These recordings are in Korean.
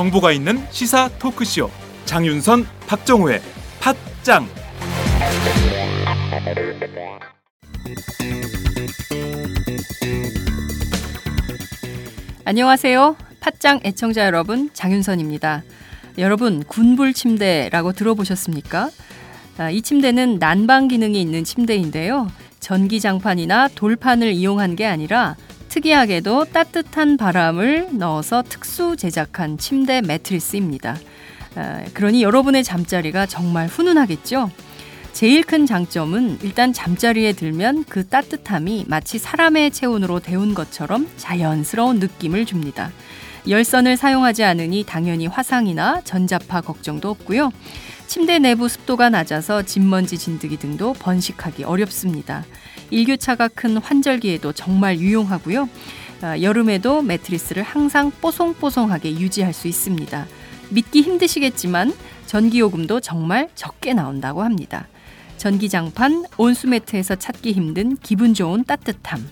정보가 있는 시사 토크쇼 장윤선 박정호의 팟짱 안녕하세요. 팟짱 애청자 여러분, 장윤선입니다. 여러분, 군불 침대라고 들어보셨습니까? 아, 이 침대는 난방 기능이 있는 침대인데요. 전기장판이나 돌판을 이용한 게 아니라 특이하게도 따뜻한 바람을 넣어서 특수 제작한 침대 매트리스입니다. 아, 그러니 여러분의 잠자리가 정말 훈훈하겠죠? 제일 큰 장점은 일단 잠자리에 들면 그 따뜻함이 마치 사람의 체온으로 데운 것처럼 자연스러운 느낌을 줍니다. 열선을 사용하지 않으니 당연히 화상이나 전자파 걱정도 없고요. 침대 내부 습도가 낮아서 진먼지 진드기 등도 번식하기 어렵습니다. 일교차가 큰 환절기에도 정말 유용하고요. 아, 여름에도 매트리스를 항상 뽀송뽀송하게 유지할 수 있습니다. 믿기 힘드시겠지만 전기요금도 정말 적게 나온다고 합니다. 전기장판, 온수매트에서 찾기 힘든 기분 좋은 따뜻함.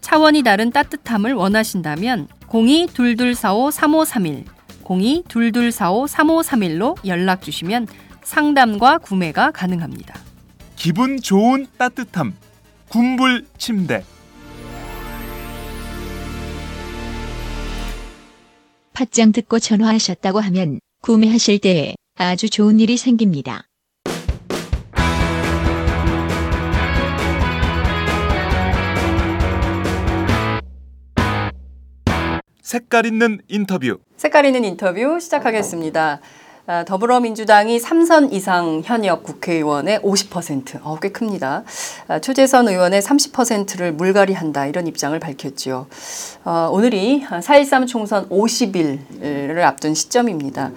차원이 다른 따뜻함을 원하신다면 02-2245-3531, 02-2245-3531로 연락 주시면 상담과 구매가 가능합니다. 기분 좋은 따뜻함 군불 침대 팟짱 듣고 전화하셨다고 하면 구매하실 때 아주 좋은 일이 생깁니다. 색깔 있는 인터뷰 색깔 있는 인터뷰 시작하겠습니다. 아, 더불어민주당이 3선 이상 현역 국회의원의 50%, 어, 꽤 큽니다. 아, 초재선 의원의 30%를 물갈이한다 이런 입장을 밝혔지요. 어, 오늘이 4.13 총선 50일을 앞둔 시점입니다.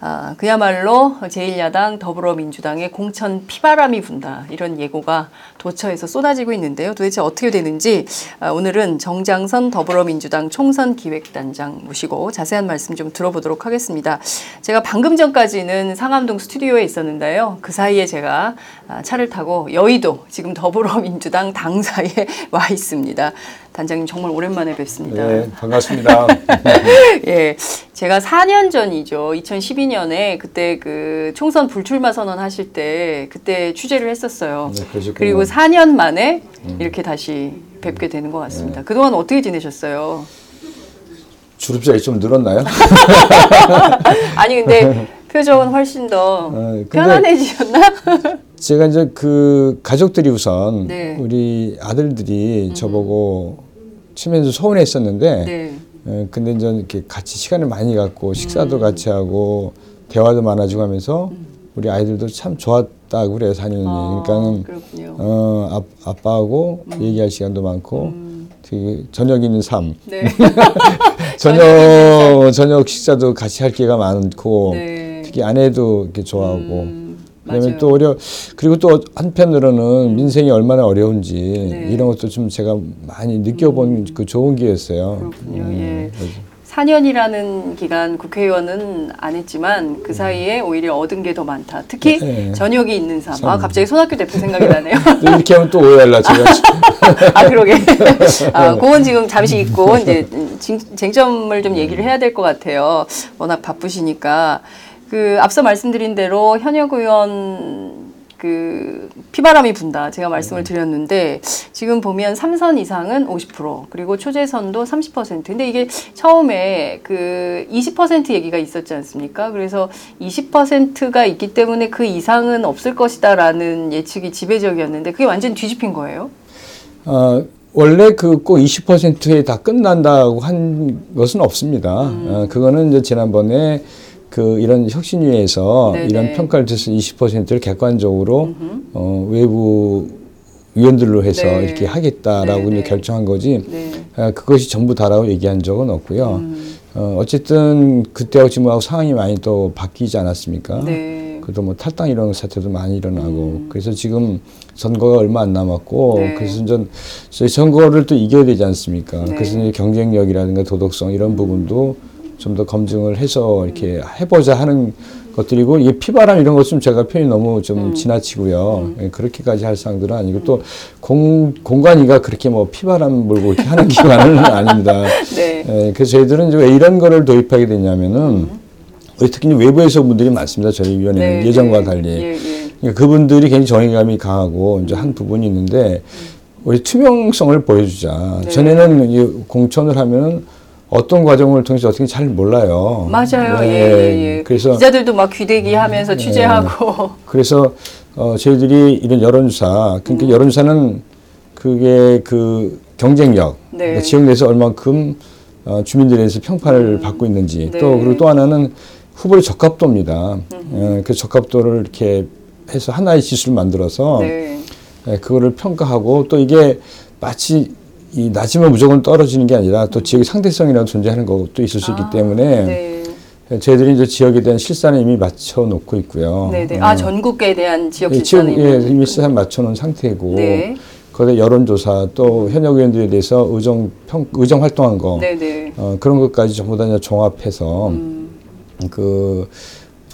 아, 그야말로 제1야당 더불어민주당의 공천 피바람이 분다 이런 예고가 도처에서 쏟아지고 있는데요. 도대체 어떻게 되는지 아, 오늘은 정장선 더불어민주당 총선 기획단장 모시고 자세한 말씀 좀 들어보도록 하겠습니다. 제가 방금 전 까지는 상암동 스튜디오에 있었는데요. 그 사이에 제가 아, 차를 타고 여의도 지금 더불어민주당 당사에 와 있습니다. 단장님 정말 오랜만에 뵙습니다. 네, 반갑습니다. 예, 제가 4년 전이죠. 2012년에 그때 그 총선 불출마 선언하실 때 그때 취재를 했었어요. 네, 그러셨군요. 그리고 4년 만에 이렇게 다시 뵙게 되는 것 같습니다. 그동안 어떻게 지내셨어요? 주름살이 좀 늘었나요? 아니 근데 표정은 훨씬 더 근데- 편안해지셨나? 제가 이제 그 가족들이 우선 네. 우리 아들들이 저보고 치면서 서운했었는데 네. 에, 근데 이제 이렇게 같이 시간을 많이 갖고 식사도 음. 같이 하고 대화도 많아지고 하면서 우리 아이들도 참 좋았다고 그래요 4년이 아, 그러니까는 그렇군요. 어, 아, 아빠하고 얘기할 시간도 많고 되게 저녁 있는 삶 네. 저녁 저녁 식사도 같이 할 기회가 많고 네. 특히 아내도 이렇게 좋아하고 음, 그다음에 맞아요. 또 어려 그리고 또 한편으로는 민생이 얼마나 어려운지 네. 이런 것도 좀 제가 많이 느껴본 그 좋은 기회였어요. 그렇군요. 음, 예. 그래서 4년이라는 기간 국회의원은 안 했지만 그 사이에 오히려 얻은 게 더 많다. 특히 네. 저녁이 있는 삶. 아 참. 갑자기 손학규 대표 생각이 나네요. 또 이렇게 하면 또 오해할라 제가 아 그러게. 아 그건 지금 잠시 잊고 이제 쟁- 쟁점을 좀 얘기를 해야 될 것 같아요. 워낙 바쁘시니까 그 앞서 말씀드린 대로 현역 의원 그 피바람이 분다 제가 말씀을 드렸는데 지금 보면 삼선 이상은 50% 그리고 초재선도 30% 근데 이게 처음에 그 20% 얘기가 있었지 않습니까? 그래서 20%가 있기 때문에 그 이상은 없을 것이다라는 예측이 지배적이었는데 그게 완전 뒤집힌 거예요. 어, 원래 그꼭 20%에 다 끝난다고 한 것은 없습니다. 음. 어, 그거는 이제 지난번에 그 이런 혁신위에서 네네. 이런 평가를 해서 20%를 객관적으로 어, 외부 위원들로 해서 네. 이렇게 하겠다라고 네네. 이제 결정한 거지. 네. 아, 그것이 전부 다라고 얘기한 적은 없고요. 음. 어, 어쨌든 그때하고 지금하고 상황이 많이 또 바뀌지 않았습니까? 네. 그래도 뭐 탈당 이런 사태도 많이 일어나고 그래서 지금 선거가 얼마 안 남았고 네. 그래서 이제 저희 선거를 또 이겨야 되지 않습니까? 네. 그래서 이제 경쟁력이라든가 도덕성 이런 부분도 좀 더 검증을 해서 이렇게 해보자 하는 것들이고 이게 피바람 이런 것은 제가 표현이 너무 좀 지나치고요. 예, 그렇게까지 할 사항들은 아니고 또 공, 공간이가 그렇게 뭐 피바람 몰고 이렇게 하는 기관은 아닙니다. 네. 예, 그래서 저희들은 이제 왜 이런 거를 도입하게 됐냐면은 특히 외부에서 온 분들이 많습니다. 저희 위원회는 네, 예전과 네. 달리. 예, 예. 그러니까 그분들이 굉장히 정의감이 강하고 이제 한 부분이 있는데 우리 투명성을 보여주자. 네. 전에는 이 공천을 하면은 어떤 과정을 통해서 어떻게 잘 몰라요. 맞아요. 네. 예, 예, 예. 그래서 기자들도 막 귀대기 하면서 취재하고. 그래서 어, 저희들이 이런 여론조사, 그러니까 음. 여론조사는 그게 그 경쟁력, 네. 그러니까 지역 내에서 얼만큼 어, 주민들에서 평판을 받고 있는지, 네. 또 그리고 또 하나는 후보의 적합도입니다. 어, 그 적합도를 이렇게 해서 하나의 지수를 만들어서 네. 예, 그거를 평가하고 또 이게 마치 이 낮으면 무조건 떨어지는 게 아니라 또 지역의 상대성이라도 존재하는 것도 있을 수 있기 아, 때문에 네. 예, 저희들이 이제 지역에 대한 실산을 이미 맞춰 놓고 있고요. 네, 네. 어, 아, 전국에 대한 지역 예, 지역 실천이 예. 이미 실산 맞춰 놓은 상태고 네. 거기에 여론조사 또 현역 의원들에 대해서 의정 평 의정 활동한 거 네, 네. 어, 그런 것까지 전부 다 이제 종합해서 음. 그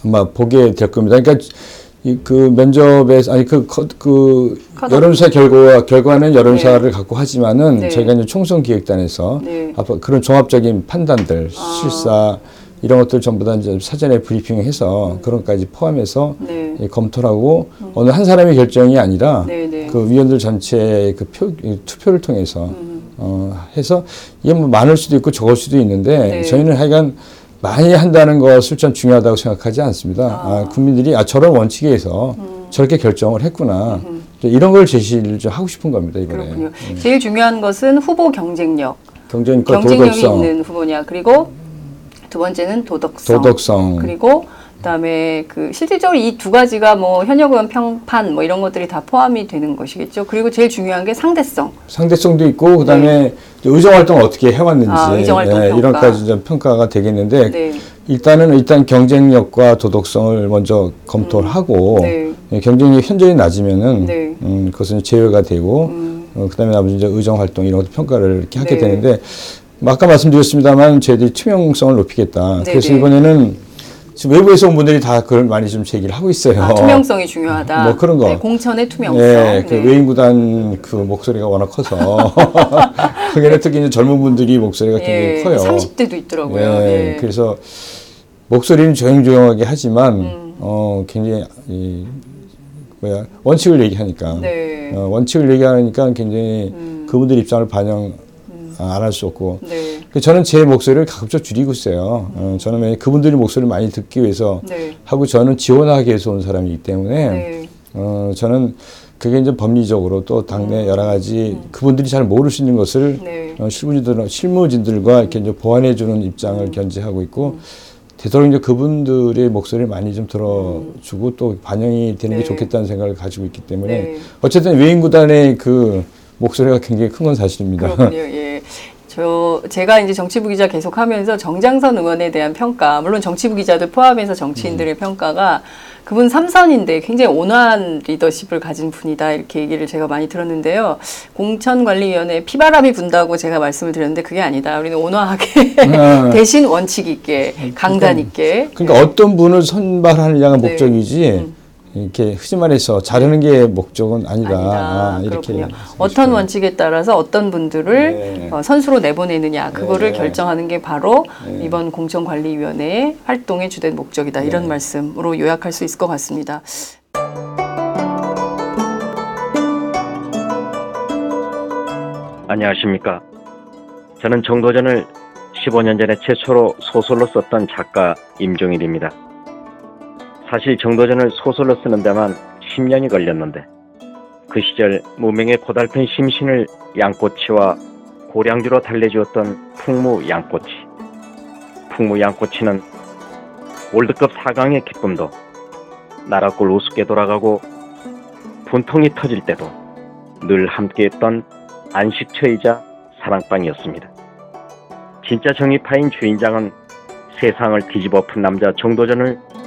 아마 보게 될 겁니다. 그러니까 이 그 면접에서 아니 그, 거- 그 컷오프. 여론조사 결과 결과는 여론조사를 갖고 하지만은 네. 저희가 이제 총선 기획단에서 네. 앞으로 그런 종합적인 판단들 아. 실사 이런 것들 전부 다 이제 사전에 브리핑해서 그런 것까지 포함해서 네. 예, 검토를 하고 어느 한 사람의 결정이 아니라 네, 네. 그 위원들 전체의 그 표, 이 투표를 통해서 음. 어, 해서 이게 뭐 많을 수도 있고 적을 수도 있는데 네. 저희는 하여간 많이 한다는 것을 전 중요하다고 생각하지 않습니다. 아, 국민들이 아 저런 원칙에 의해서 음. 저렇게 결정을 했구나 이런 걸 제시를 좀 하고 싶은 겁니다 이번에 그렇군요. 제일 중요한 것은 후보 경쟁력. 경쟁과 경쟁력이 도덕성, 있는 후보냐. 그리고 두 번째는 도덕성. 도덕성 그리고 그다음에 그 실질적으로 이 두 가지가 뭐 현역 의원 평판 뭐 이런 것들이 다 포함이 되는 것이겠죠. 그리고 제일 중요한 게 상대성. 상대성도 있고 그다음에 의정 활동을 어떻게 해왔는지 네. 아, 의정 활동 평가. 이런 까지 좀 평가가 되겠는데 네. 일단은 일단 경쟁력과 도덕성을 먼저 검토를 하고 네. 예, 경쟁력이 현저히 낮으면은 네. 음, 그것은 제외가 되고 어, 그다음에 나머지 이제 의정 활동 이런 것도 평가를 이렇게 하게 네. 되는데 뭐 아까 말씀드렸습니다만 저희들이 투명성을 높이겠다. 네, 그래서 네. 이번에는 지금 외부에서 온 분들이 다 그걸 많이 좀 제기를 하고 있어요. 아, 투명성이 중요하다. 뭐 그런 거. 네, 공천의 투명성. 예, 그 네. 외인 구단 그 목소리가 워낙 커서 그게는 특히 이제 젊은 분들이 목소리가 굉장히 예, 커요. 30대도 있더라고요. 예, 예. 그래서 목소리는 조용조용하게 하지만 음. 어 굉장히 이 뭐야 원칙을 얘기하니까 네. 어, 원칙을 얘기하니까 굉장히 음. 그분들 입장을 반영 안 할 수 없고 네. 그 저는 제 목소리를 가급적 줄이고 있어요. 어, 저는 왜 그분들의 목소리를 많이 듣기 위해서 네. 하고 저는 지원하기 위해서 온 사람이기 때문에 네. 어, 저는 그게 이제 법리적으로 또 당내 여러 가지 그분들이 잘 모를 수 있는 것을 음. 네. 어, 실무진들, 실무진들과 이렇게 이제 보완해주는 입장을 견지하고 있고 되도록 이제 그분들의 목소리를 많이 좀 들어주고 또 반영이 되는 네. 게 좋겠다는 생각을 가지고 있기 때문에 네. 어쨌든 외인 구단의 그 목소리가 굉장히 큰 건 사실입니다. 그렇군요. 예. 저 제가 이제 정치부 기자 계속하면서 정장선 의원에 대한 평가, 물론 정치부 기자들 포함해서 정치인들의 평가가 그분 삼선인데 굉장히 온화한 리더십을 가진 분이다 이렇게 얘기를 제가 많이 들었는데요. 공천관리위원회 피바람이 분다고 제가 말씀을 드렸는데 그게 아니다. 우리는 온화하게 아. 대신 원칙 있게 강단 있게 그러니까 어떤 분을 선발하느냐가 네. 목적이지 음. 이렇게 흔히 말해서 자르는 게 목적은 아니다. 아니다. 아, 이렇게. 어떤 원칙에 따라서 어떤 분들을 네. 어, 선수로 내보내느냐 그거를 네. 결정하는 게 바로 네. 이번 공천관리위원회의 활동의 주된 목적이다 이런 네. 말씀으로 요약할 수 있을 것 같습니다. 안녕하십니까. 저는 정도전을 15년 전에 최초로 소설로 썼던 작가 임종일입니다. 사실 정도전을 소설로 쓰는 데만 10년이 걸렸는데 그 시절 무명의 고달픈 심신을 양꼬치와 고량주로 달래주었던 풍무 양꼬치. 풍무 양꼬치는 월드컵 4강의 기쁨도 나라골 우습게 돌아가고 분통이 터질 때도 늘 함께했던 안식처이자 사랑방이었습니다. 진짜 정의파인 주인장은 세상을 뒤집어 푼 남자 정도전을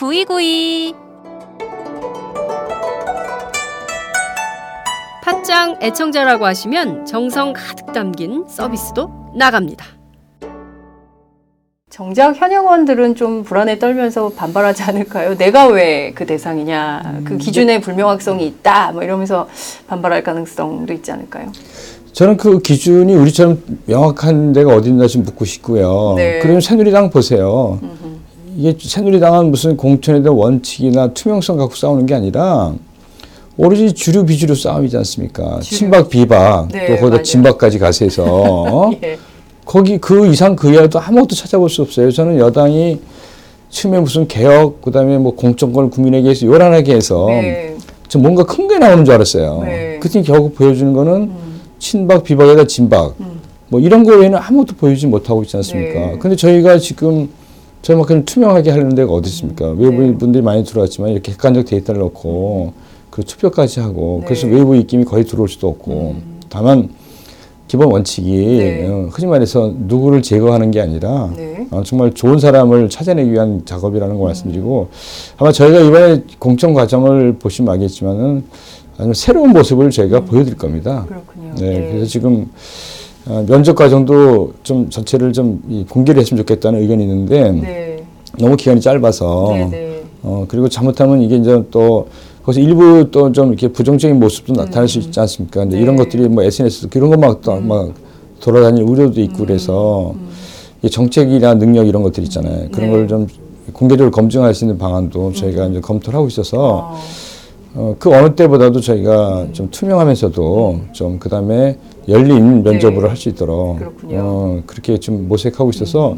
구이구이. 팟짱 애청자라고 하시면 정성 가득 담긴 서비스도 나갑니다. 정작 현역원들은 좀 불안에 떨면서 반발하지 않을까요? 내가 왜 그 대상이냐, 그 기준에 불명확성이 있다, 뭐 이러면서 반발할 가능성도 있지 않을까요? 저는 그 기준이 우리처럼 명확한 데가 어딘가 좀 묻고 싶고요. 네. 그러면 새누리당 보세요. 이게 새누리당은 무슨 공천에 대한 원칙이나 투명성 갖고 싸우는 게 아니라 오로지 주류 비주류 싸움이지 않습니까? 주류. 친박 비박 네, 또 거기다 맞아요. 진박까지 가세해서 어? 예. 거기 그 이상 그 이하도 아무것도 찾아볼 수 없어요. 저는 여당이 처음에 무슨 개혁 그다음에 뭐 공천권을 국민에게 해서 요란하게 해서 네. 좀 뭔가 큰 게 나오는 줄 알았어요. 네. 그랬더니 결국 보여주는 거는 음. 친박 비박에다 진박 음. 뭐 이런 거 외에는 아무것도 보여주지 못하고 있지 않습니까? 네. 근데 저희가 지금 저만큼 투명하게 하려는 데가 어디 있습니까? 네. 외부 분들이 많이 들어왔지만 이렇게 객관적 데이터를 넣고 그 투표까지 하고 네. 그래서 외부 입김이 거의 들어올 수도 없고 다만 기본 원칙이 네. 어, 흔히 말해서 누구를 제거하는 게 아니라 네. 어, 정말 좋은 사람을 찾아내기 위한 작업이라는 음. 걸 말씀드리고 아마 저희가 이번에 공천 과정을 보시면 알겠지만은 새로운 모습을 저희가 보여드릴 겁니다. 음. 그렇군요. 네, 예. 그래서 지금 어, 면접 과정도 좀 전체를 좀 이, 공개를 했으면 좋겠다는 의견이 있는데 네. 너무 기간이 짧아서 네. 네. 어, 그리고 잘못하면 이게 이제 또 거기서 일부 또 좀 이렇게 부정적인 모습도 나타날 수 있지 않습니까? 근데 네. 이런 것들이 뭐 SNS 이런 거막막 돌아다닐 우려도 있고 그래서 이 정책이나 능력 이런 것들 있잖아요. 그런 네. 걸좀 공개적으로 검증할 수 있는 방안도 저희가 이제 검토를 하고 있어서 어, 어, 그 어느 때보다도 저희가 좀 투명하면서도 좀 그다음에 열린 면접을 네. 할수 있도록 그렇군요. 어, 그렇게 좀 모색하고 있어서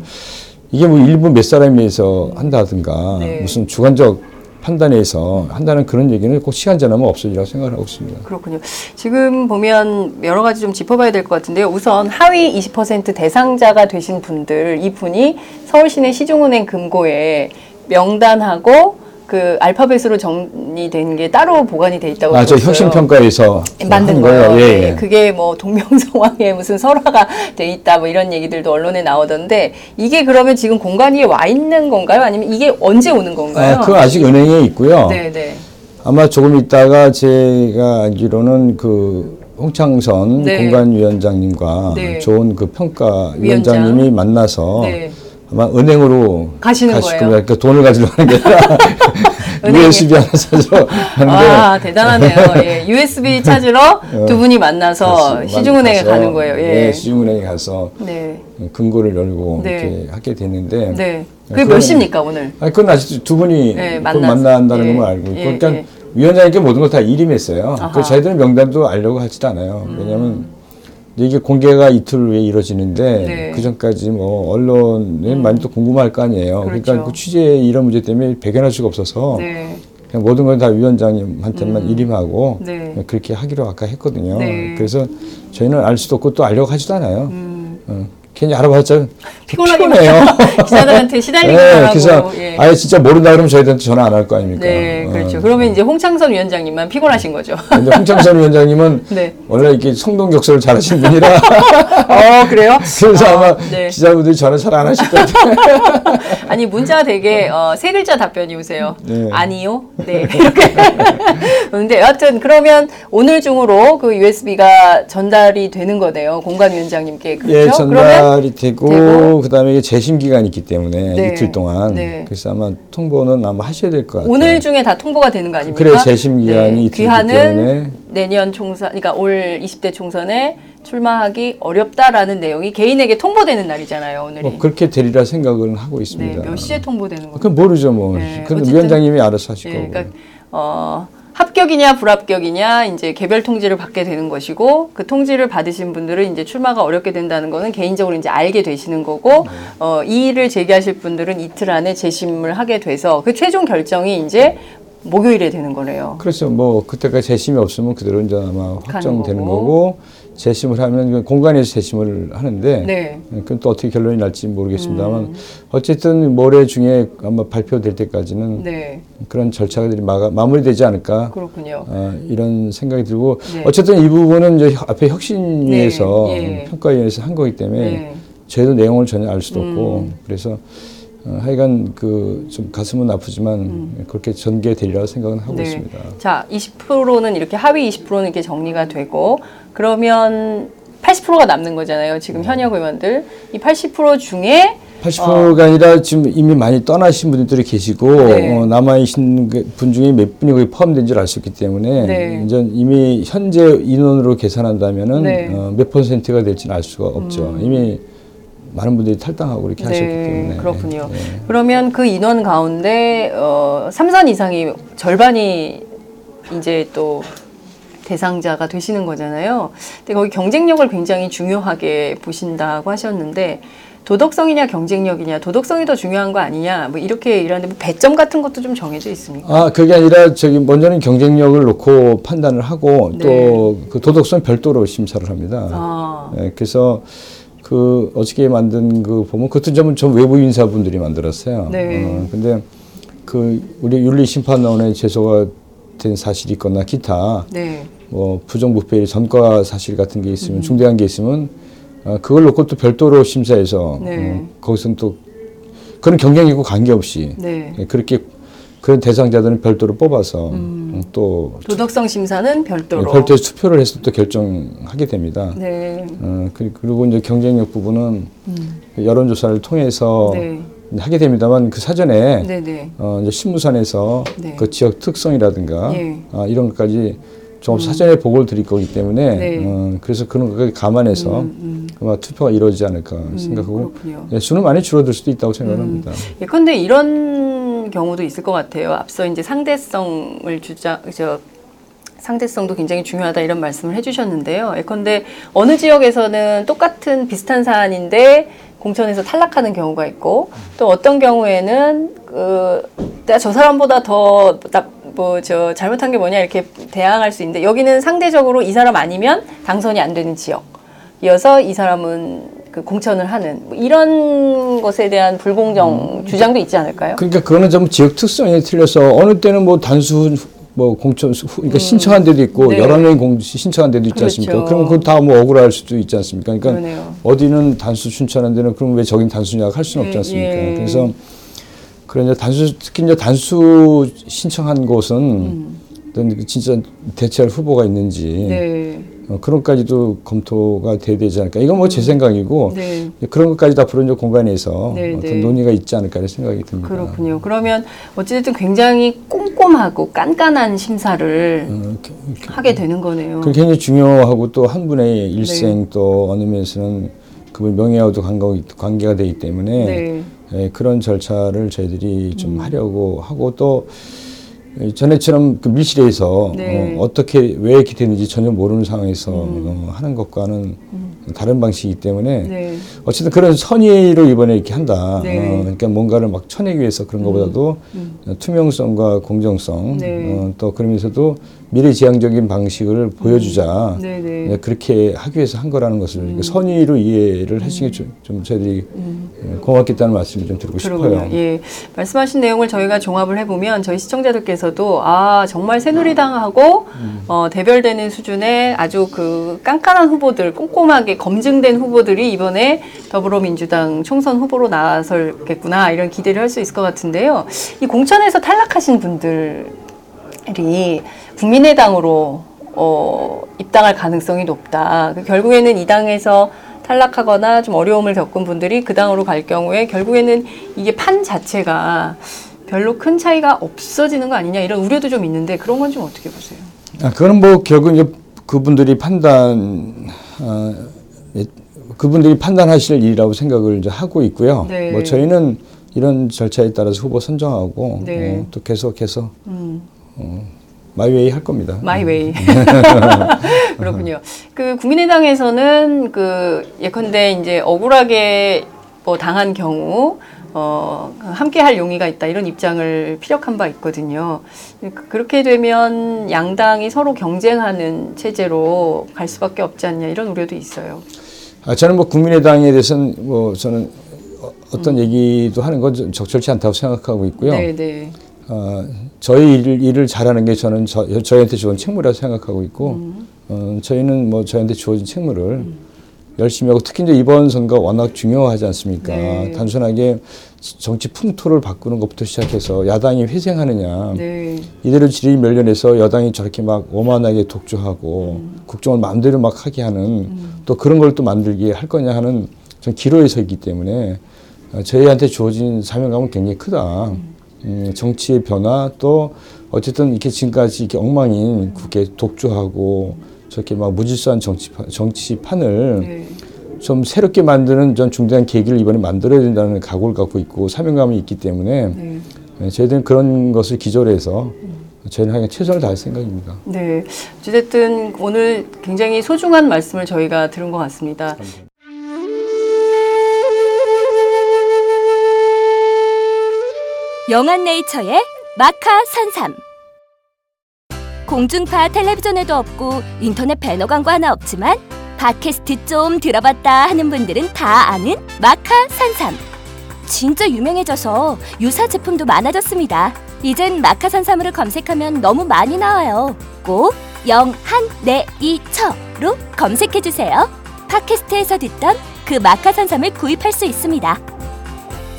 이게 뭐 일부 몇 사람에 의해서 한다든가 네. 무슨 주관적 판단에 의해서 한다는 그런 얘기는 꼭 시간 지나면 없어지라고 생각을 하고 있습니다. 그렇군요. 지금 보면 여러 가지 좀 짚어봐야 될 것 같은데요. 우선 하위 20% 대상자가 되신 분들, 이 분이 서울시내 시중은행 금고에 명단하고 그 알파벳으로 정리된 게 따로 보관이 돼 있다고 아, 저 들었어요. 혁신평가에서 만든 한 거예요. 예, 네, 예. 그게 뭐 동명성황에 무슨 설화가 돼 있다 뭐 이런 얘기들도 언론에 나오던데 이게 그러면 지금 공간 위에 와 있는 건가요? 아니면 이게 언제 오는 건가요? 아, 그거 아직 은행에 있고요. 네, 네. 아마 조금 있다가 제가 알기로는 그 홍창선 네. 공간위원장님과 네. 좋은 그 평가 위원장. 위원장님이 만나서 네. 아마 은행으로 가시는 거예요? 그러니까 돈을 가지러 가는 게 아니라. USB 하나 사서 하는데 아 대단하네요. 예. USB 찾으러 두 분이 만나서 시중은행에 가서, 가는 거예요. 예. 네, 시중은행에 가서 네. 금고를 열고 네. 이렇게 하게 됐는데 네. 그게 그거는- 몇 시입니까 오늘? 아니, 그건 아직 두 분이 네, 만난다는 예, 것만 알고 있고, 예, 그러니까 예. 위원장님께 모든 걸 다. 음. 그 저희들은 명단도 알려고 하지도 않아요. 왜냐하면 이게 공개가 이틀 후에 이루어지는데 네. 음. 그 전까지 뭐 언론에 많이 또 궁금할 거 아니에요. 그러니까 그렇죠. 그 취재 이런 문제 때문에 배견할 수가 없어서 네. 그냥 모든 걸 다 위원장님한테만 일임하고 네. 그렇게 하기로 아까 했거든요. 네. 그래서 저희는 알 수도 없고 또 알려고 하지도 않아요. 음. 어, 괜히 알아봤자 피곤해요. 기자들한테 시달리기만 네. 그래서 예. 아예 진짜 모른다 그러면 저희한테 전화 안 할 거 아닙니까? 네, 그렇죠. 어. 그러면 이제 홍창선 위원장님만 피곤하신 거죠. 근데 홍창선 위원장님은 네. 원래 이렇게 성동격설을 잘하시는 분이라 어, 그래요? 그래서 아, 아마 네. 기자분들이 전화 잘 안 하실 것 같아요. 아니 문자가 되게 어, 세 글자 답변이 오세요. 네. 아니요. 네 이렇게. 그런데 여하튼 그러면 오늘 중으로 그 USB가 전달이 되는 거네요. 공관 위원장님께 그렇죠? 예, 그러면 전달이 되고, 되고. 그다음에 이게 재심 기간이 있기 때문에 네. 이틀 동안 네. 그래서 아마 통보는 아마 하셔야 될 것 같아요. 오늘 중에 다 통보가 되는 거 아닙니까? 그래 재심 기간이 네. 귀하는 때문에 내년 총선, 그러니까 올 20대 총선에 출마하기 어렵다라는 내용이 개인에게 통보되는 날이잖아요. 오늘이. 뭐 그렇게 되리라 생각은 하고 네, 있습니다. 몇 시에 통보되는 건가요? 그건 모르죠 뭐. 네, 그건 위원장님이 알아서 하실 예, 거고. 그러니까 어, 합격이냐 불합격이냐 이제 개별 통지를 받게 되는 것이고 그 통지를 받으신 분들은 이제 출마가 어렵게 된다는 거는 개인적으로 이제 알게 되시는 거고 어, 이의를 제기하실 분들은 이틀 안에 재심을 하게 돼서 그 최종 결정이 이제 목요일에 되는 거네요. 그렇죠. 뭐 그때까지 재심이 없으면 그대로 이제 아마 확정되는 거고. 거고 재심을 하면 공간에서 재심을 하는데 네. 그건 또 어떻게 결론이 날지 모르겠습니다만 어쨌든 모레 중에 아마 발표될 때까지는 네. 그런 절차들이 마가, 마무리되지 않을까 그렇군요. 어, 이런 생각이 들고 네. 어쨌든 이 부분은 이제 앞에 혁신위에서 네, 예. 평가위원회에서 한 거기 때문에 네. 저희도 내용을 전혀 알 수도 없고 음. 그래서 어, 하여간 그 좀 가슴은 아프지만 그렇게 전개되리라 생각은 하고 음. 네. 있습니다. 자, 20%는 이렇게 하위 20%는 이렇게 정리가 되고 그러면 80%가 남는 거잖아요. 지금 현역 의원들. 이 80% 중에 80%가 아니라 지금 이미 많이 떠나신 분들이 계시고 네. 어, 남아있는 그분 중에 몇 분이 거기 포함된 줄 알 수 있기 때문에 네. 이제 이미 현재 인원으로 계산한다면은 네. 어, 몇 퍼센트가 될지는 알 수가 없죠. 이미 많은 분들이 탈당하고 이렇게 하셨기 때문에 네, 그렇군요. 네. 그러면 그 인원 가운데 어, 3선 이상이 절반이 이제 또 대상자가 되시는 거잖아요. 근데 거기 경쟁력을 굉장히 중요하게 보신다고 하셨는데 도덕성이냐 경쟁력이냐 도덕성이 더 중요한 거 아니냐 뭐 이렇게 일하는데 뭐 배점 같은 것도 좀 정해져 있습니까? 아 그게 아니라 저기 먼저는 경쟁력을 놓고 판단을 하고 네. 또그 도덕성 별도로 심사를 합니다. 아, 예, 그래서 그 어저께 만든 그 보면 그것도 좀, 좀 외부 인사분들이 만들었어요. 네. 어, 근데 그 우리 윤리심판원에 제소가 된 사실이 있거나 기타 네. 뭐 부정부패 전과 사실 같은 게 음. 있으면 중대한 게 있으면 어, 그걸 놓고 또 별도로 심사해서 네. 어, 거기서는 또 그런 경쟁이고 관계없이 네. 예, 그렇게 그런 대상자들은 별도로 뽑아서 음, 또 도덕성 심사는 별도로. 예, 별도의 투표를 해서 또 결정하게 됩니다. 네. 어, 그- 그리고 이제 경쟁력 부분은 여론조사를 통해서 음. 네. 하게 됩니다만 그 사전에 네, 네. 어, 이제 신무산에서 네. 그 지역 특성이라든가 예. 음. 아, 이런 것까지 좀 사전에 보고를 드릴 거기 때문에 네. 어, 그래서 그런 것까지 감안해서 음, 아마 투표가 이루어지지 않을까 음, 생각하고 그렇군요. 예, 수는 많이 줄어들 수도 있다고 생각합니다. 예컨대 이런 경우도 있을 것 같아요. 앞서 이제 상대성을 주장, 저 상대성도 굉장히 중요하다 이런 말씀을 해주셨는데요. 예컨대 어느 지역에서는 똑같은 비슷한 사안인데 공천에서 탈락하는 경우가 있고 또 어떤 경우에는 그 내가 저 사람보다 더뭐저 잘못한 게 뭐냐 이렇게 대항할 수 있는데 여기는 상대적으로 이 사람 아니면 당선이 안 되는 지역. 이어서 이 사람은 그 공천을 하는 뭐 이런 것에 대한 불공정 주장도 있지 않을까요? 그러니까 그거는 좀 지역 특성이 틀려서 어느 때는 뭐 단순 뭐 공천 후- 그러니까 신청한 데도 있고 네. 여러 명이 공 신청한 데도 있지 그렇죠. 않습니까? 그럼 그거 다 뭐 억울할 수도 있지 않습니까? 그러니까 그러네요. 어디는 단수 신청한 데는 그럼 왜 저긴 단수냐고 할 수는 없지 예, 않습니까? 예. 그래서 그런 이제 단수 특히 이제 단수 신청한 곳은 음. 어떤 진짜 대체할 후보가 있는지 네. 어, 그런 것까지도 검토가 돼야 되지 않을까. 이건 뭐 제 생각이고 네. 그런 것까지 다 이제 공간에서 네, 어떤 네. 논의가 있지 않을까 하는 생각이 듭니다. 그렇군요. 그러면 어찌됐든 굉장히 꼼꼼하고 깐깐한 심사를 어, 그- 그- 하게 되는 거네요. 그게 굉장히 중요하고 또 한 분의 일생 네. 또 어느 면에서는 그분 명예와도 관계, 관계가 되기 때문에 네. 예, 그런 절차를 저희들이 음. 좀 하려고 하고 또 예, 전에처럼 그 밀실에서 네. 어, 떻게 왜 이렇게 되는지 전혀 모르는 상황에서 음. 어, 하는 것과는 다른 방식이기 때문에 네. 어쨌든 그런 선의로 이번에 이렇게 한다. 네. 어, 그러니까 뭔가를 막 쳐내기 위해서 그런 것보다도 어, 투명성과 공정성 네. 어, 또 그러면서도 미래지향적인 방식을 보여주자. 네, 네. 네, 그렇게 하기 위해서 한 거라는 것을 이렇게 선의로 이해를 하시기 좀, 좀 저희들이 예, 고맙겠다는 말씀을 좀 드리고 그러군요. 싶어요. 예. 말씀하신 내용을 저희가 종합을 해보면 저희 시청자들께서도 아, 정말 새누리당하고 어, 대별되는 수준의 아주 그 깐깐한 후보들, 꼼꼼하게 검증된 후보들이 이번에 더불어민주당 총선 후보로 나설겠구나 이런 기대를 할 수 있을 것 같은데요. 이 공천에서 탈락하신 분들 이 국민의당으로 어, 입당할 가능성이 높다. 그 결국에는 이 당에서 탈락하거나 좀 어려움을 겪은 분들이 그 당으로 갈 경우에 결국에는 이게 판 자체가 별로 큰 차이가 없어지는 거 아니냐 이런 우려도 좀 있는데 그런 건 좀 어떻게 보세요? 아, 그건 뭐 결국 이제 그분들이 판단, 어, 예, 그분들이 판단하실 일이라고 생각을 이제 하고 있고요. 네. 뭐 저희는 이런 절차에 따라서 후보 선정하고 네. 어, 또 계속해서 음, my way 할 겁니다. my way. 그렇군요. 그 국민의당에서는 그 예컨대 이제 억울하게 뭐 당한 경우 어, 함께 할 용의가 있다 이런 입장을 피력한 바 있거든요. 그- 그렇게 되면 양당이 서로 경쟁하는 체제로 갈 수밖에 없지 않냐 이런 우려도 있어요. 아, 저는 뭐 국민의당에 대해서는 뭐 저는 어- 어떤 얘기도 하는 건좀 적절치 않다고 생각하고 있고요. 네, 네. 어, 저희 일을, 일을 잘하는 게 저는 저, 저희한테 주어진 책무라고 생각하고 있고, 어, 저희는 뭐 저희한테 주어진 책무를 열심히 하고 특히 이제 이번 선거 워낙 중요하지 않습니까? 네. 단순하게 정치 풍토를 바꾸는 것부터 시작해서 야당이 회생하느냐 네. 이대로 질이 멸련해서 여당이 저렇게 막 오만하게 독주하고 국정을 마음대로 막 하게 하는 또 그런 걸 또 만들게 할 거냐 하는 전 기로에 서 있기 때문에 어, 저희한테 주어진 사명감은 굉장히 크다. 음, 정치의 변화 또 어쨌든 이렇게 지금까지 이렇게 엉망인 국회 독주하고 저렇게 막 무질서한 정치판, 정치판을 네. 좀 새롭게 만드는 전 중대한 계기를 이번에 만들어야 된다는 각오를 갖고 있고 사명감이 있기 때문에 네. 네, 저희들은 그런 것을 기조로 해서 저희는 그냥 최선을 다할 생각입니다. 네. 어쨌든 오늘 굉장히 소중한 말씀을 저희가 들은 것 같습니다. 영한네이처의 마카 산삼. 공중파 텔레비전에도 없고 인터넷 배너 광고 하나 없지만 팟캐스트 좀 들어봤다 하는 분들은 다 아는 마카 산삼. 진짜 유명해져서 유사 제품도 많아졌습니다. 이젠 마카 산삼으로 검색하면 너무 많이 나와요. 꼭 영한네이처로 검색해주세요. 팟캐스트에서 듣던 그 마카 산삼을 구입할 수 있습니다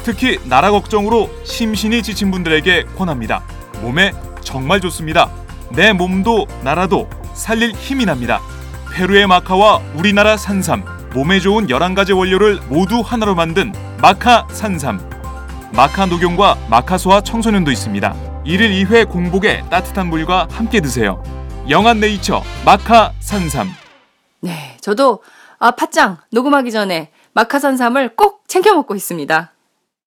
특히 나라 걱정으로 심신이 지친 분들에게 권합니다. 몸에 정말 좋습니다. 내 몸도 나라도 살릴 힘이 납니다. 페루의 마카와 우리나라 산삼, 몸에 좋은 11가지 원료를 모두 하나로 만든 마카 산삼. 마카 녹용과 마카 소와 청소년도 있습니다. 1일 2회 공복에 따뜻한 물과 함께 드세요. 영한 네이처 마카 산삼. 네. 저도 아, 팥장 녹음하기 전에 마카 산삼을 꼭 챙겨 먹고 있습니다.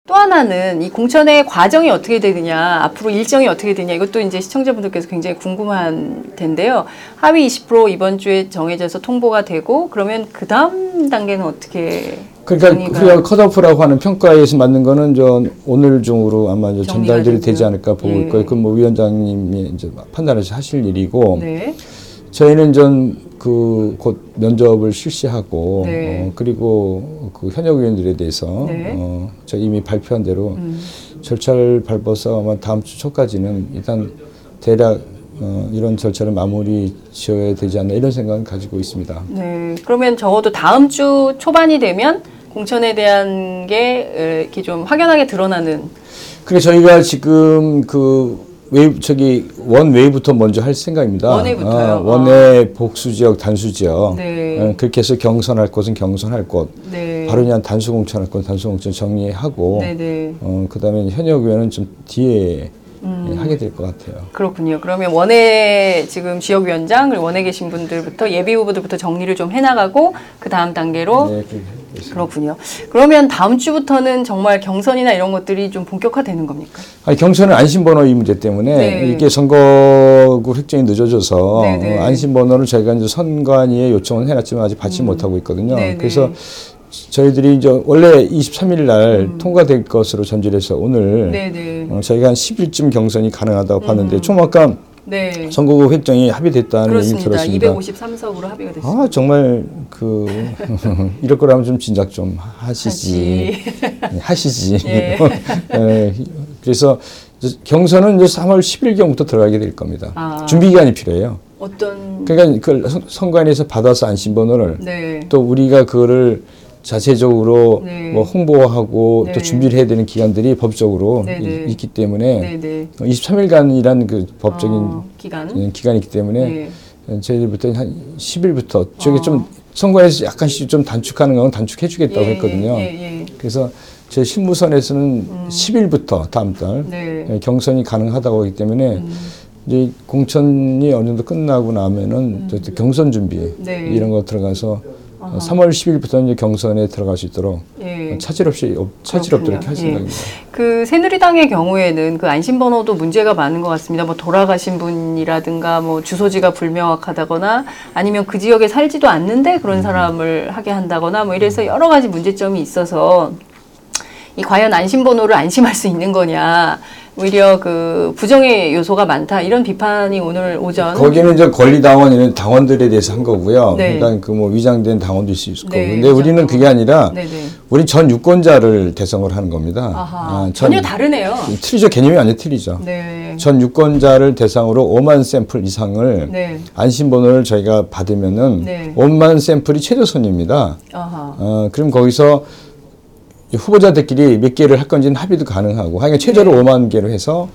또 하나는 이 공천의 과정이 어떻게 되느냐, 앞으로 일정이 어떻게 되냐, 이것도 이제 시청자분들께서 굉장히 궁금한 텐데요. 하위 20% 이번 주에 정해져서 통보가 되고, 그러면 그 다음 단계는 어떻게 그러니까 우리가 컷오프라고 하는 평가에서 맞는 거는 저 오늘 중으로 아마 이제 전달들이 되지. 않을까 보고 예. 있고요. 그건 뭐 위원장님이 이제 판단해서 하실 일이고 네. 저희는 전 그 곧 면접을 실시하고 네. 어, 그리고 그 현역 의원들에 대해서 네. 어, 저 이미 발표한 대로 음. 절차를 밟아서 아마 다음 주 초까지는 일단 대략 어, 이런 절차를 마무리 지어야 되지 않나 이런 생각을 가지고 있습니다. 네. 그러면 적어도 다음 주 초반이 되면 공천에 대한 게 에, 이렇게 좀 확연하게 드러나는 그래 저희가 지금 그 외부 저기 원외부터 먼저 할 생각입니다. 원외부터요? 어, 원외 복수 지역, 단수 지역. 네. 어, 그렇게 해서 경선할 곳은 경선할 곳. 네. 바로 그냥 단수 공천할 곳, 단수 공천 정리하고. 네네. 어 그다음에 현역 의원은 좀 뒤에 음. 예, 하게 될 것 같아요. 그렇군요. 그러면 원외 지금 지역위원장 그리고 원외 계신 분들부터 예비 후보들부터 정리를 좀 해나가고 그 다음 단계로 네, 그 하겠습니다. 그렇군요. 그러면 다음 주부터는 정말 경선이나 이런 것들이 좀 본격화되는 겁니까? 아니, 경선은 안심번호 이 문제 때문에 네. 이게 선거구 획정이 늦어져서 네네. 어, 안심번호를 저희가 이제 선관위에 요청을 해놨지만 아직 받지 못하고 있거든요. 음. 네네. 그래서 저희들이 이제 원래 23일 날 음. 통과될 것으로 전제해서 오늘 네 네. 어, 저희가 한 10일쯤 경선이 가능하다고 음. 봤는데 좀 아까 네. 선거구 획정이 합의됐다는 얘기 그렇습니다. 들었습니다. 253석으로 합의가 됐습니다. 아 정말 그 이럴 거라면 좀 진작 좀 하시지 하지. 하시지. 예. 예, 그래서 경선은 이제 3월 10일경부터 들어가게 될 겁니다. 아. 준비 기간이 필요해요. 어떤 그러니까 그 선- 선관위에서 받아서 안심번호를 네. 또 우리가 그거를 자체적으로 네. 뭐 홍보하고 네. 또 준비를 해야 되는 기간들이 법적으로 네, 네. 이- 있기 때문에 네 네. 23일간이란 그 법적인 어, 기간. 예, 기간이기 때문에 네. 저희들부터 한 10일부터 저게 어. 좀 선거에서 약간씩 좀 단축하는 건 단축해 주겠다고 예, 했거든요. 예, 예. 그래서 제 실무선에서는 10일부터 다음 달 음. 네. 예, 경선이 가능하다고 하기 때문에 음. 이제 공천이 어느 정도 끝나고 나면은 저 경선 준비 네. 이런 거 들어가서 아하. 3월 10일부터 이제 경선에 들어갈 수 있도록 예. 차질 없이 없- 차질 없도록 그렇군요. 할 예. 생각입니다. 그 새누리당의 경우에는 그 안심 번호도 문제가 많은 것 같습니다. 뭐 돌아가신 분이라든가 뭐 주소지가 불명확하다거나 아니면 그 지역에 살지도 않는데 음. 그런 사람을 하게 한다거나 뭐 이래서 여러 가지 문제점이 있어서 이 과연 안심 번호를 안심할 수 있는 거냐 오히려 그 부정의 요소가 많다 이런 비판이 오늘 오전 거기는 이제 권리당원 이런 당원들에 대해서 한 거고요. 네. 그러니까 그 뭐 위장된 당원도 있을 수 있고. 네, 근데 우리는 위장당원. 그게 아니라 네네 우리 전 유권자를 대상으로 하는 겁니다. 아, 전- 전혀 다르네요. 틀리죠. 개념이 완전 틀리죠. 네 네. 전 유권자를 대상으로 5만 샘플 이상을 네. 안심번호를 저희가 받으면은 네. 5만 샘플이 최저선입니다. 아하. 어, 그럼 거기서 이 후보자들끼리 몇 개를 할 건지는 합의도 가능하고, 하여간 최저로 네. 5만 개로 해서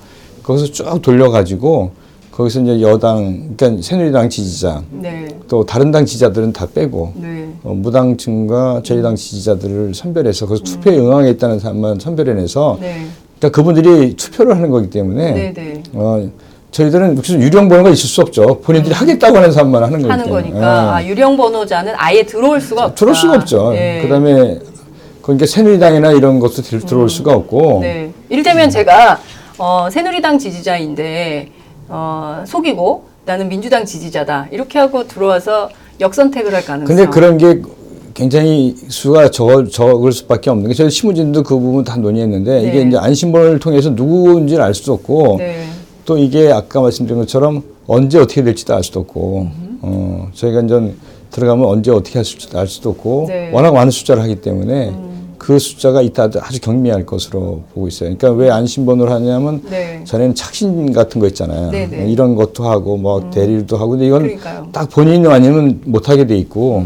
거기서 쭉 돌려가지고 거기서 이제 여당, 그러니까 새누리당 지지자, 네. 또 다른 당 지지자들은 다 빼고 네. 어, 무당층과 저희당 지지자들을 선별해서 거기서 투표에 응하겠다는 사람만 선별해내서 음. 네. 그러니까 그분들이 투표를 하는 거기 때문에 네. 네. 어, 저희들은 무슨 유령 번호가 있을 수 없죠. 본인들이 하겠다고 하는 사람만 하는 음. 하는. 거니까 예. 아, 유령 번호자는 아예 들어올 수가 없다. 들어올 수가 없죠. 예. 그다음에 그러니까 새누리당이나 이런 것도 들- 들어올 수가 없고 네. 이를테면 제가 어, 새누리당 지지자인데 어, 속이고 나는 민주당 지지자다 이렇게 하고 들어와서 역선택을 할 가능성. 근데 그런 게 굉장히 수가 적, 적을 수밖에 없는 게 저희 신문진도 그 부분 다 논의했는데 이게 네. 이제 안심번호를 통해서 누구인지를 알 수도 없고 네. 또 이게 아까 말씀드린 것처럼 언제 어떻게 될지도 알 수도 없고 어, 저희가 이제 들어가면 언제 어떻게 할 수도 알 수도 없고 네. 워낙 많은 숫자를 하기 때문에 그 숫자가 이따 아주 경미할 것으로 보고 있어요. 그러니까 왜 안심번호를 하냐면 네. 전에는 착신 같은 거 있잖아요. 네, 네. 이런 것도 하고 뭐 대리도 하고 근데 이건 그러니까요. 딱 본인이 아니면 못 하게 돼 있고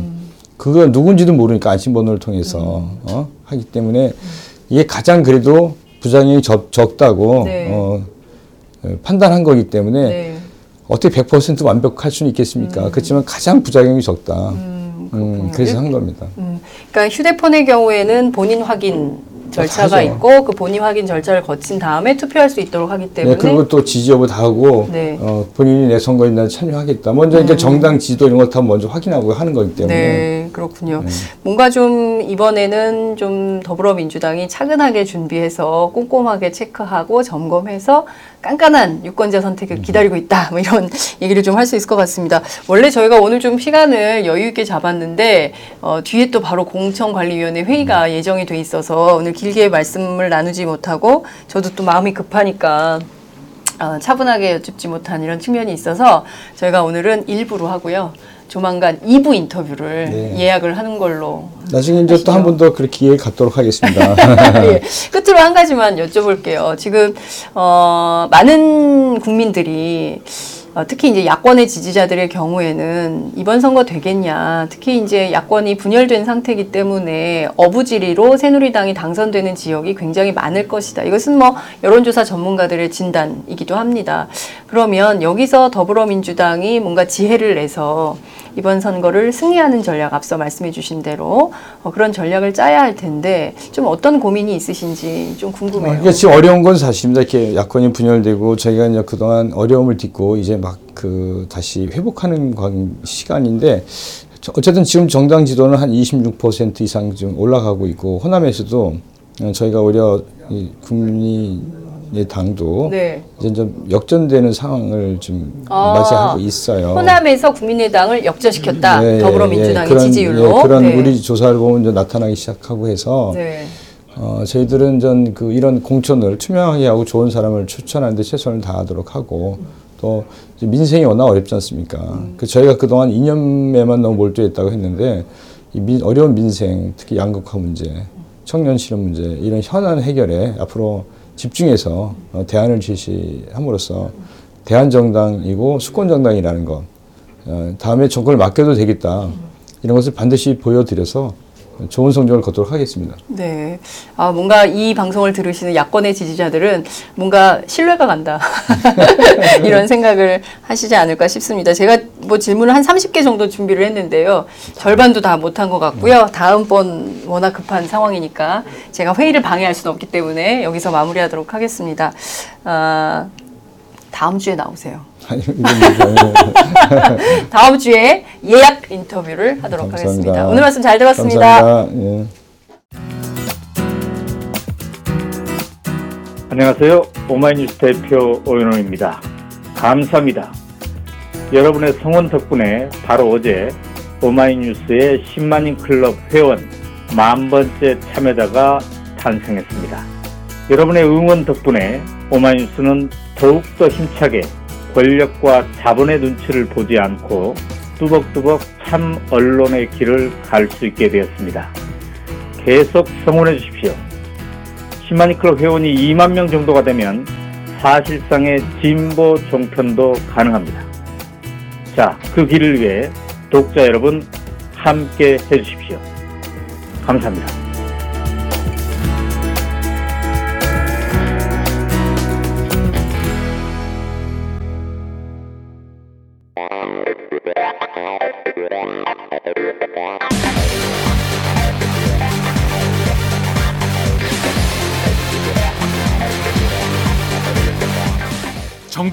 그거 누군지도 모르니까 안심번호를 통해서 어? 하기 때문에 이게 가장 그래도 부작용이 적, 적다고 네. 어, 어, 판단한 거기 때문에 네. 어떻게 100% 완벽할 수는 있겠습니까? 그렇지만 가장 부작용이 적다. 음, 그렇군요. 그래서 한 겁니다. 음, 그러니까 휴대폰의 경우에는 본인 확인 절차가 하죠. 있고 그 본인 확인 절차를 거친 다음에 투표할 수 있도록 하기 때문에 네, 그리고 또 지지 여부 다 하고 네. 음. 어, 본인이 내 선거에 난 참여하겠다. 먼저 이렇게 정당 지도 이런 것다 먼저 확인하고 하는 거기 때문에 네, 그렇군요. 뭔가 좀 이번에는 좀 더불어민주당이 차근하게 준비해서 꼼꼼하게 체크하고 점검해서 깐깐한 유권자 선택을 기다리고 있다. 뭐 이런 얘기를 좀 할 수 있을 것 같습니다. 원래 저희가 오늘 좀 시간을 여유 있게 잡았는데 어, 뒤에 또 바로 공천관리위원회 회의가 예정이 돼 있어서 오늘 길게 말씀을 나누지 못하고 저도 또 마음이 급하니까 어, 차분하게 여쭙지 못한 이런 측면이 있어서 저희가 오늘은 일부로 하고요. 조만간 2부 인터뷰를 네. 예약을 하는 걸로. 나중에 이제 또 한 번 더 그렇게 기회 갖도록 하겠습니다. 예. 끝으로 한 가지만 여쭤볼게요. 지금 어, 많은 국민들이 어, 특히 이제 야권의 지지자들의 경우에는 이번 선거 되겠냐. 특히 이제 야권이 분열된 상태이기 때문에 어부지리로 새누리당이 당선되는 지역이 굉장히 많을 것이다. 이것은 뭐 여론조사 전문가들의 진단이기도 합니다. 그러면 여기서 더불어민주당이 뭔가 지혜를 내서 이번 선거를 승리하는 전략 앞서 말씀해 주신 대로 어, 그런 전략을 짜야 할 텐데 좀 어떤 고민이 있으신지 좀 궁금해요. 그러니까 지금 어려운 건 사실입니다. 이렇게 야권이 분열되고 저희가 이제 그동안 어려움을 딛고 이제 막 그 다시 회복하는 관- 시간인데 저- 어쨌든 지금 정당 지도는 한 26% 이상 좀 올라가고 있고 호남에서도 어, 저희가 오히려 이 국민의 당도 네. 이제 좀 역전되는 상황을 좀 아, 맞이하고 있어요. 호남에서 국민의당을 역전시켰다. 네, 더불어민주당의 그런, 지지율로. 예, 그런 네. 우리 조사를 보면 이제 나타나기 시작하고 해서 네. 어, 저희들은 전 그 이런 공천을 투명하게 하고 좋은 사람을 추천하는데 최선을 다하도록 하고 또 민생이 워낙 어렵지 않습니까? 그 저희가 그동안 이념에만 너무 몰두했다고 했는데 이 민- 어려운 민생, 특히 양극화 문제, 청년 실업 문제 이런 현안 해결에 앞으로 집중해서 어, 대안을 제시함으로써 대한 정당이고 수권 정당이라는 것 어, 다음에 정권을 맡겨도 되겠다. 이런 것을 반드시 보여드려서 좋은 성적을 거두도록 하겠습니다. 네. 아, 뭔가 이 방송을 들으시는 야권의 지지자들은 뭔가 신뢰가 간다. 이런 생각을 하시지 않을까 싶습니다. 제가 뭐 질문을 한 30개 정도 준비를 했는데요. 절반도 다 못한 것 같고요. 다음번 워낙 급한 상황이니까 제가 회의를 방해할 수는 없기 때문에 여기서 마무리하도록 하겠습니다. 아, 다음 주에 나오세요. 예. 다음 주에 예약 인터뷰를 하도록 감사합니다. 하겠습니다. 오늘 말씀 잘 들었습니다. 감사합니다. 예. 안녕하세요. 오마이뉴스 대표 오연호입니다. 감사합니다. 여러분의 성원 덕분에 바로 어제 오마이뉴스의 10만인 클럽 회원 만 번째 참여자가 탄생했습니다. 여러분의 응원 덕분에 오마이뉴스는 더욱더 힘차게 권력과 자본의 눈치를 보지 않고 뚜벅뚜벅 참 언론의 길을 갈 수 있게 되었습니다. 계속 성원해 주십시오. 10만이 클럽 회원이 2만 명 정도가 되면 사실상의 진보 종편도 가능합니다. 자, 그 길을 위해 독자 여러분 함께 해주십시오. 감사합니다.